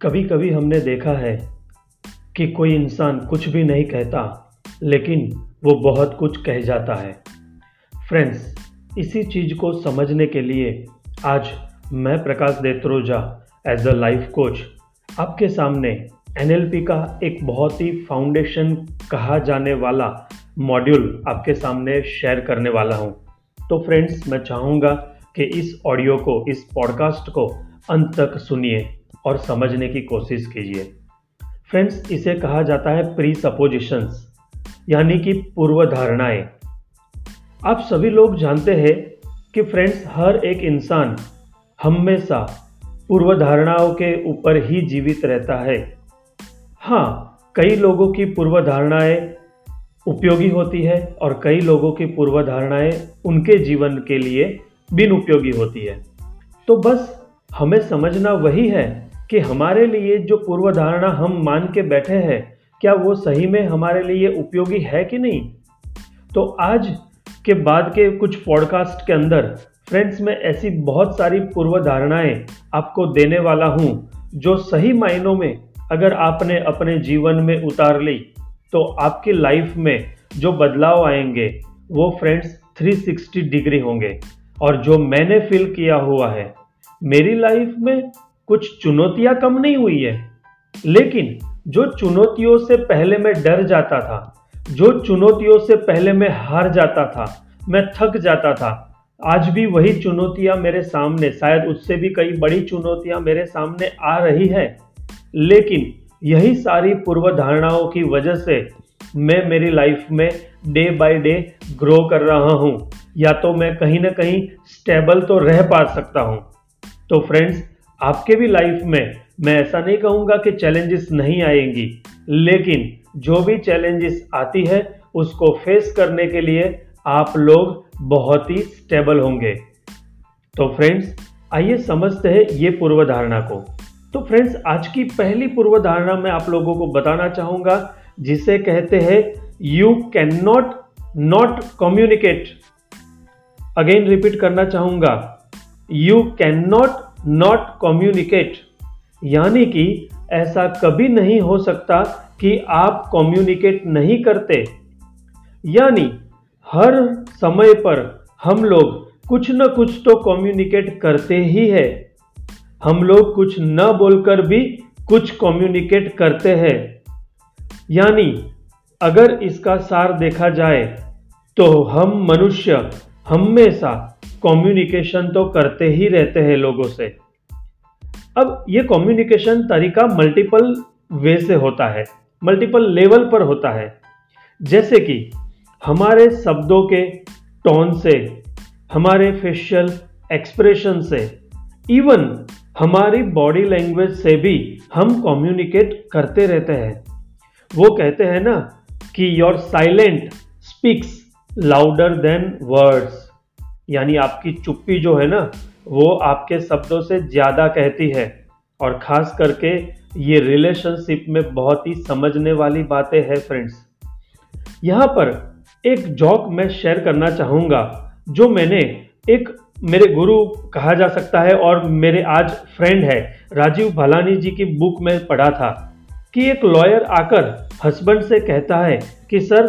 कभी कभी हमने देखा है कि कोई इंसान कुछ भी नहीं कहता, लेकिन वो बहुत कुछ कह जाता है। फ्रेंड्स इसी चीज़ को समझने के लिए आज मैं Prakash Detroja as a life coach आपके सामने एनएलपी का एक बहुत ही फाउंडेशन कहा जाने वाला मॉड्यूल आपके सामने शेयर करने वाला हूँ। तो फ्रेंड्स मैं चाहूँगा कि इस ऑडियो को, इस पॉडकास्ट को अंत तक सुनिए। और समझने की कोशिश कीजिए। फ्रेंड्स, इसे कहा जाता है प्री सपोजिशंस यानी कि पूर्व धारणाएँ आप सभी लोग जानते हैं कि फ्रेंड्स, हर एक इंसान हमेशा पूर्व धारणाओं के ऊपर ही जीवित रहता है। हाँ कई लोगों की पूर्व धारणाएँ उपयोगी होती है और कई लोगों की पूर्व धारणाएँ उनके जीवन के लिए बिन उपयोगी होती है। तो बस, हमें समझना वही है कि हमारे लिए जो पूर्व धारणा हम मान के बैठे हैं, क्या वो सही में हमारे लिए उपयोगी है कि नहीं? तो आज के बाद के कुछ पॉडकास्ट के अंदर फ्रेंड्स मैं ऐसी बहुत सारी पूर्व धारणाएँ आपको देने वाला हूँ, जो सही मायनों में अगर आपने अपने जीवन में उतार ली तो आपकी लाइफ में जो बदलाव आएँगे, वो फ्रेंड्स 360 डिग्री होंगे। और जो मैंने फील किया हुआ है, मेरी लाइफ में कुछ चुनौतियाँ कम नहीं हुई है। लेकिन जो चुनौतियों से पहले मैं डर जाता था, जो चुनौतियों से पहले मैं हार जाता था, मैं थक जाता था, आज भी वही चुनौतियाँ मेरे सामने, शायद उससे भी कई बड़ी चुनौतियाँ मेरे सामने आ रही है। लेकिन यही सारी पूर्व धारणाओं की वजह से मैं मेरी लाइफ में डे बाय डे ग्रो कर रहा हूँ। या तो मैं कहीं ना कहीं स्टेबल तो रह पा सकता हूँ। तो फ्रेंड्स आपके भी लाइफ में मैं ऐसा नहीं कहूँगा कि चैलेंजेस नहीं आएँगी, लेकिन जो भी चैलेंजेस आती है, उसको फेस करने के लिए आप लोग बहुत ही स्टेबल होंगे। तो फ्रेंड्स आइए समझते हैं ये पूर्व धारणा को। तो फ्रेंड्स आज की पहली पूर्व धारणा मैं आप लोगों को बताना चाहूँगा, जिसे कहते हैं you can not not communicate again repeat करना चाहूँगा you can not not communicate यानी कि ऐसा कभी नहीं हो सकता कि आप कम्युनिकेट नहीं करते। यानी हर समय पर हम लोग कुछ न कुछ तो कम्युनिकेट करते ही है। हम लोग कुछ न बोलकर भी कुछ कम्युनिकेट करते हैं। यानी अगर इसका सार देखा जाए तो हम मनुष्य हमेशा कम्युनिकेशन तो करते ही रहते हैं लोगों से। अब ये कम्युनिकेशन तरीका मल्टीपल वे से होता है मल्टीपल लेवल पर होता है। जैसे कि हमारे शब्दों के टोन से, हमारे फेशियल एक्सप्रेशन से इवन हमारी बॉडी लैंग्वेज से भी हम कम्युनिकेट करते रहते हैं। वो कहते हैं ना कि your silent speaks louder than words यानी आपकी चुप्पी जो है ना, वो आपके शब्दों से ज़्यादा कहती है। और ख़ास करके ये रिलेशनशिप में बहुत ही समझने वाली बातें हैं फ्रेंड्स यहाँ पर एक जॉक मैं शेयर करना चाहूँगा, जो मैंने एक मेरे गुरु कहा जा सकता है और मेरे आज फ्रेंड है, राजीव भलानी जी की बुक में पढ़ा था, कि एक लॉयर आकर हस्बैंड से कहता है कि, सर,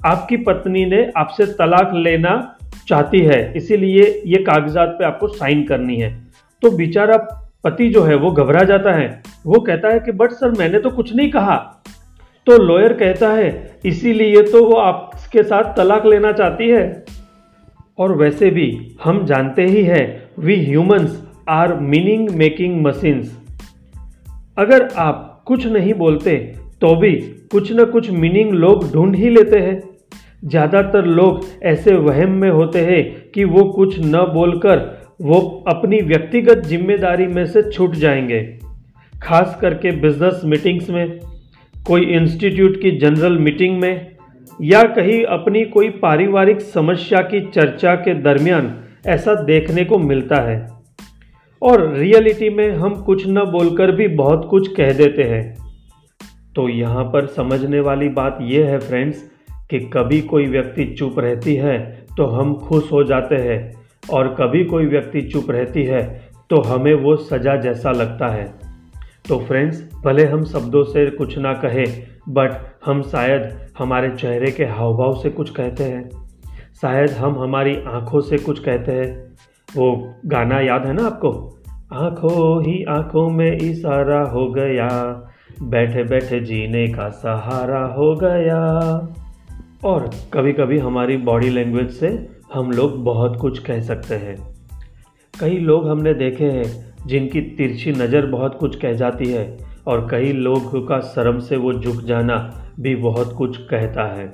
आपकी पत्नी ने आपसे तलाक लेना चाहती है, इसीलिए ये कागजात पे आपको साइन करनी है। तो बेचारा पति जो है, वो घबरा जाता है। वो कहता है कि, बट सर, मैंने तो कुछ नहीं कहा। तो लॉयर कहता है, इसीलिए तो वो आपके साथ तलाक लेना चाहती है। और वैसे भी हम जानते ही हैं we humans are meaning making machines अगर आप कुछ नहीं बोलते तो भी कुछ ना कुछ मीनिंग लोग ढूंढ ही लेते हैं। ज़्यादातर लोग ऐसे वहम में होते हैं कि वो कुछ न बोलकर वो अपनी व्यक्तिगत ज़िम्मेदारी में से छूट जाएँगे। खास करके बिज़नेस मीटिंग्स में, कोई इंस्टीट्यूट की जनरल मीटिंग में, या कहीं अपनी कोई पारिवारिक समस्या की चर्चा के दरमियान ऐसा देखने को मिलता है। और रियलिटी में हम कुछ न बोलकर भी बहुत कुछ कह देते हैं। तो यहाँ पर समझने वाली बात यह है, फ्रेंड्स कि कभी कोई व्यक्ति चुप रहती है तो हम खुश हो जाते हैं, और कभी कोई व्यक्ति चुप रहती है तो हमें वो सज़ा जैसा लगता है। तो फ्रेंड्स भले हम शब्दों से कुछ ना कहें बट हम शायद हमारे चेहरे के हाव भाव से कुछ कहते हैं। शायद हम हमारी आँखों से कुछ कहते हैं। वो गाना याद है ना आपको? आँखों ही आँखों में इशारा हो गया बैठे बैठे जीने का सहारा हो गया। और कभी कभी हमारी बॉडी लैंग्वेज से हम लोग बहुत कुछ कह सकते हैं। कई लोग हमने देखे हैं जिनकी तिरछी नज़र बहुत कुछ कह जाती है और कई लोग का शर्म से वो झुक जाना भी बहुत कुछ कहता है।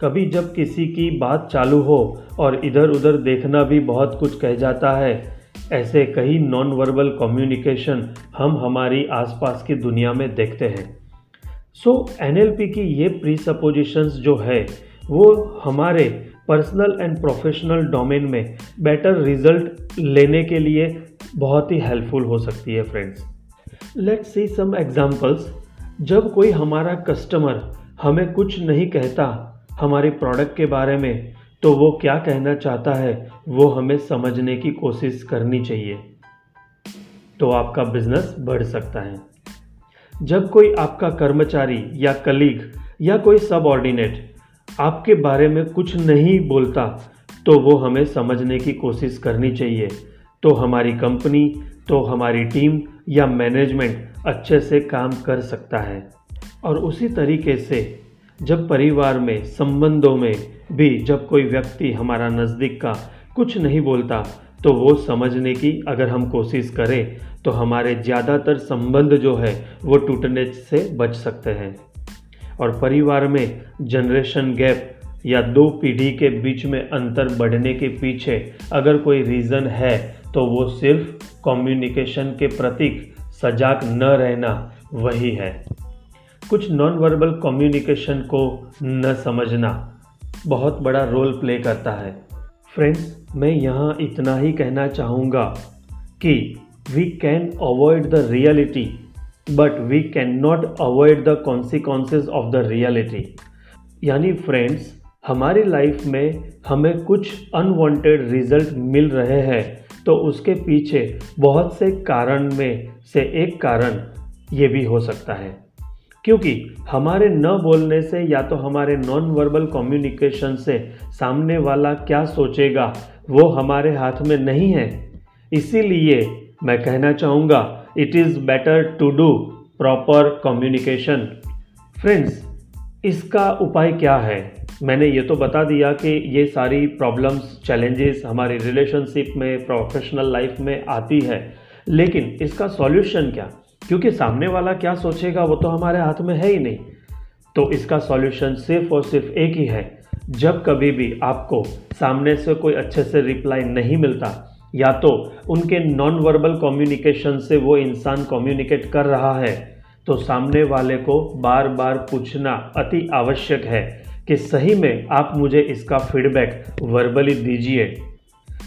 कभी जब किसी की बात चालू हो और इधर उधर देखना भी बहुत कुछ कह जाता है, ऐसे कई नॉन वर्बल कम्युनिकेशन हम हमारी आसपास की दुनिया में देखते हैं। सो so, एन की ये प्री सपोजिशंस जो है वो हमारे पर्सनल एंड प्रोफेशनल डोमेन में बेटर रिज़ल्ट लेने के लिए बहुत ही हेल्पफुल हो सकती है friends let's see some examples जब कोई हमारा कस्टमर हमें कुछ नहीं कहता हमारे प्रोडक्ट के बारे में तो वो क्या कहना चाहता है वो हमें समझने की कोशिश करनी चाहिए। तो आपका बिज़नेस बढ़ सकता है। जब कोई आपका कर्मचारी या कलीग या कोई सब ऑर्डिनेट आपके बारे में कुछ नहीं बोलता तो वो हमें समझने की कोशिश करनी चाहिए। तो हमारी कंपनी तो हमारी टीम या मैनेजमेंट अच्छे से काम कर सकता है। और उसी तरीके से जब परिवार में, संबंधों में भी जब कोई व्यक्ति हमारा नज़दीक का कुछ नहीं बोलता तो वो समझने की अगर हम कोशिश करें तो हमारे ज़्यादातर संबंध जो है, वो टूटने से बच सकते हैं। और परिवार में जनरेशन गैप या दो पीढ़ी के बीच में अंतर बढ़ने के पीछे अगर कोई रीज़न है तो वो सिर्फ़ कम्युनिकेशन के प्रतीक सजाग न रहना वही है। कुछ नॉन वर्बल कम्युनिकेशन को न समझना बहुत बड़ा रोल प्ले करता है। फ्रेंड्स मैं यहाँ इतना ही कहना चाहूँगा कि we can avoid the reality but we can not avoid the consequences of the reality यानी फ्रेंड्स हमारी लाइफ में हमें कुछ अनवांटेड रिज़ल्ट मिल रहे हैं तो उसके पीछे बहुत से कारण में से एक कारण ये भी हो सकता है। क्योंकि हमारे न बोलने से या तो हमारे नॉन वर्बल कम्युनिकेशन से सामने वाला क्या सोचेगा, वो हमारे हाथ में नहीं है। इसीलिए मैं कहना चाहूँगा it is better to do proper communication friends इसका उपाय क्या है? मैंने ये तो बता दिया कि ये सारी प्रॉब्लम्स चैलेंजेस हमारी रिलेशनशिप में प्रोफेशनल लाइफ में आती है। लेकिन इसका सॉल्यूशन क्या? क्योंकि सामने वाला क्या सोचेगा, वो तो हमारे हाथ में है ही नहीं। तो इसका सॉल्यूशन सिर्फ़ और सिर्फ़ एक ही है। जब कभी भी आपको सामने से कोई अच्छे से रिप्लाई नहीं मिलता, या तो उनके नॉन वर्बल कम्युनिकेशन से वो इंसान कम्युनिकेट कर रहा है तो सामने वाले को बार बार पूछना अति आवश्यक है कि सही में आप मुझे इसका फीडबैक वर्बली दीजिए।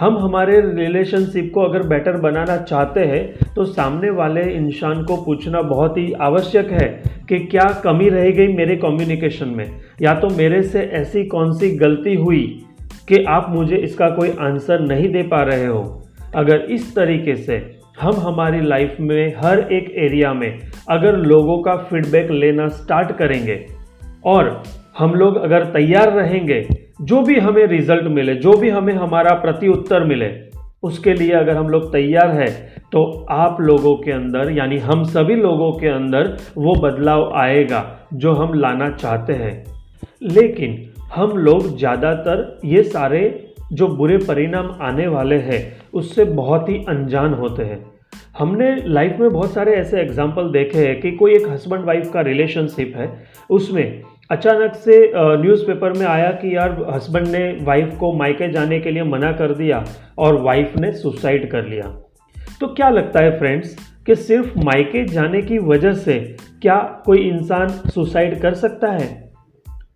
हम हमारे रिलेशनशिप को अगर बेटर बनाना चाहते हैं तो सामने वाले इंसान को पूछना बहुत ही आवश्यक है कि क्या कमी रह गई मेरे कम्युनिकेशन में? या तो मेरे से ऐसी कौन सी गलती हुई कि आप मुझे इसका कोई आंसर नहीं दे पा रहे हो? अगर इस तरीके से हम हमारी लाइफ में, हर एक एरिया में अगर लोगों का फीडबैक लेना स्टार्ट करेंगे और हम लोग अगर तैयार रहेंगे जो भी हमें रिज़ल्ट मिले, जो भी हमें हमारा प्रति उत्तर मिले, उसके लिए अगर हम लोग तैयार हैं तो आप लोगों के अंदर, यानी हम सभी लोगों के अंदर वो बदलाव आएगा जो हम लाना चाहते हैं। लेकिन हम लोग ज़्यादातर ये सारे जो बुरे परिणाम आने वाले हैं, उससे बहुत ही अनजान होते हैं। हमने लाइफ में बहुत सारे ऐसे एग्ज़ाम्पल देखे हैं कि कोई एक हस्बैंड वाइफ का रिलेशनशिप है, उसमें अचानक से न्यूज़पेपर में आया कि यार हस्बैंड ने वाइफ को मायके जाने के लिए मना कर दिया और वाइफ ने सुसाइड कर लिया। तो क्या लगता है फ्रेंड्स कि सिर्फ़ मायके जाने की वजह से क्या कोई इंसान सुसाइड कर सकता है?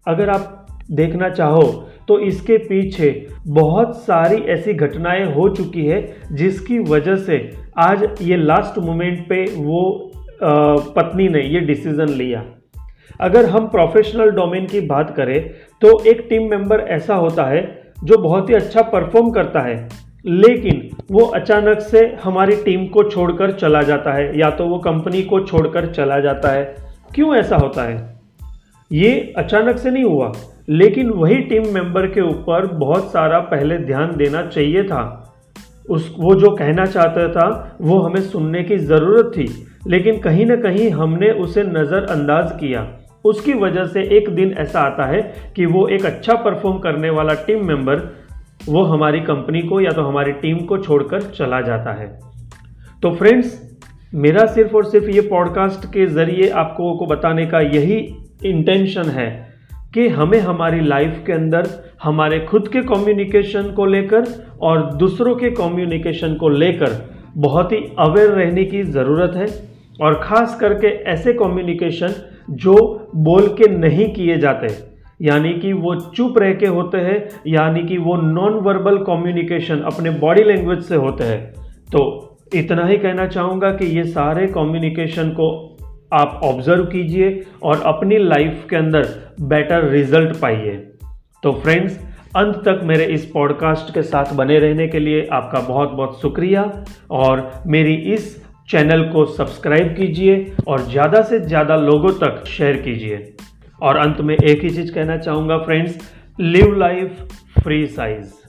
अगर आप देखना चाहो तो इसके पीछे बहुत सारी ऐसी घटनाएँ हो चुकी है जिसकी वजह से आज ये लास्ट मोमेंट पे वो पत्नी ने ये डिसीज़न लिया। अगर हम प्रोफेशनल डोमेन की बात करें तो एक टीम मेंबर ऐसा होता है जो बहुत ही अच्छा परफॉर्म करता है, लेकिन वो अचानक से हमारी टीम को छोड़कर चला जाता है, या तो वो कंपनी को छोड़कर चला जाता है। क्यों ऐसा होता है? ये अचानक से नहीं हुआ, लेकिन वही टीम मेंबर के ऊपर बहुत सारा पहले ध्यान देना चाहिए था। उस, वो जो कहना चाहता था, वो हमें सुनने की ज़रूरत थी। लेकिन कहीं ना कहीं हमने उसे नज़रअंदाज किया। उसकी वजह से एक दिन ऐसा आता है कि वो एक अच्छा परफॉर्म करने वाला टीम मेंबर वो हमारी कंपनी को या तो हमारी टीम को छोड़कर चला जाता है। तो फ्रेंड्स मेरा सिर्फ़ और सिर्फ़ ये पॉडकास्ट के ज़रिए आपको को बताने का यही इंटेंशन है कि हमें हमारी लाइफ के अंदर, हमारे खुद के कम्युनिकेशन को लेकर और दूसरों के कम्युनिकेशन को लेकर बहुत ही अवेयर रहने की ज़रूरत है। और ख़ास करके ऐसे कम्युनिकेशन जो बोल के नहीं किए जाते। यानी कि वो चुप रह के होते हैं, यानी कि वो नॉन वर्बल कम्युनिकेशन अपने बॉडी लैंग्वेज से होते हैं। तो इतना ही कहना चाहूँगा कि ये सारे कम्युनिकेशन को आप ऑब्ज़र्व कीजिए और अपनी लाइफ के अंदर बेटर रिज़ल्ट पाइए। तो फ्रेंड्स अंत तक मेरे इस पॉडकास्ट के साथ बने रहने के लिए आपका बहुत बहुत शुक्रिया। और मेरी इस चैनल को सब्सक्राइब कीजिए और ज़्यादा से ज़्यादा लोगों तक शेयर कीजिए। और अंत में एक ही चीज़ कहना चाहूँगा friends live life free size